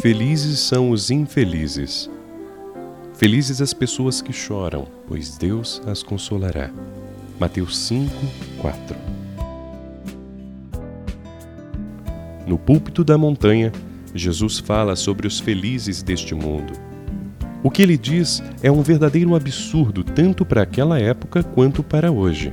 Felizes são os infelizes. Felizes as pessoas que choram, pois Deus as consolará. Mateus 5, 4. No púlpito da montanha, Jesus fala sobre os felizes deste mundo. O que ele diz é um verdadeiro absurdo tanto para aquela época quanto para hoje.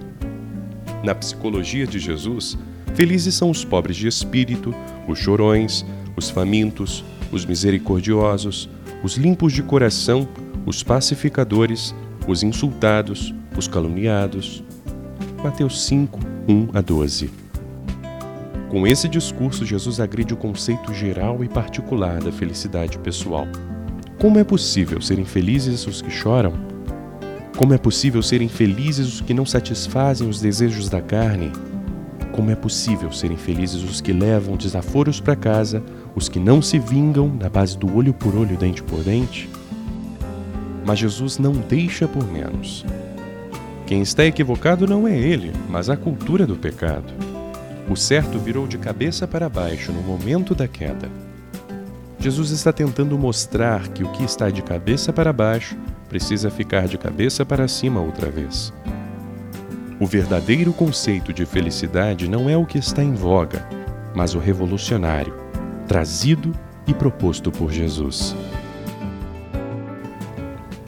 Na psicologia de Jesus, felizes são os pobres de espírito, os chorões, os famintos, os misericordiosos, os limpos de coração, os pacificadores, os insultados, os caluniados. Mateus 5, 1 a 12. Com esse discurso, Jesus agride o conceito geral e particular da felicidade pessoal. Como é possível serem felizes os que choram? Como é possível serem felizes os que não satisfazem os desejos da carne? Como é possível serem felizes os que levam desaforos para casa, os que não se vingam na base do olho por olho, dente por dente? Mas Jesus não deixa por menos. Quem está equivocado não é ele, mas a cultura do pecado. O certo virou de cabeça para baixo no momento da queda. Jesus está tentando mostrar que o que está de cabeça para baixo precisa ficar de cabeça para cima outra vez. O verdadeiro conceito de felicidade não é o que está em voga, mas o revolucionário, trazido e proposto por Jesus.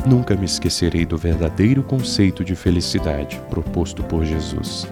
Nunca me esquecerei do verdadeiro conceito de felicidade proposto por Jesus.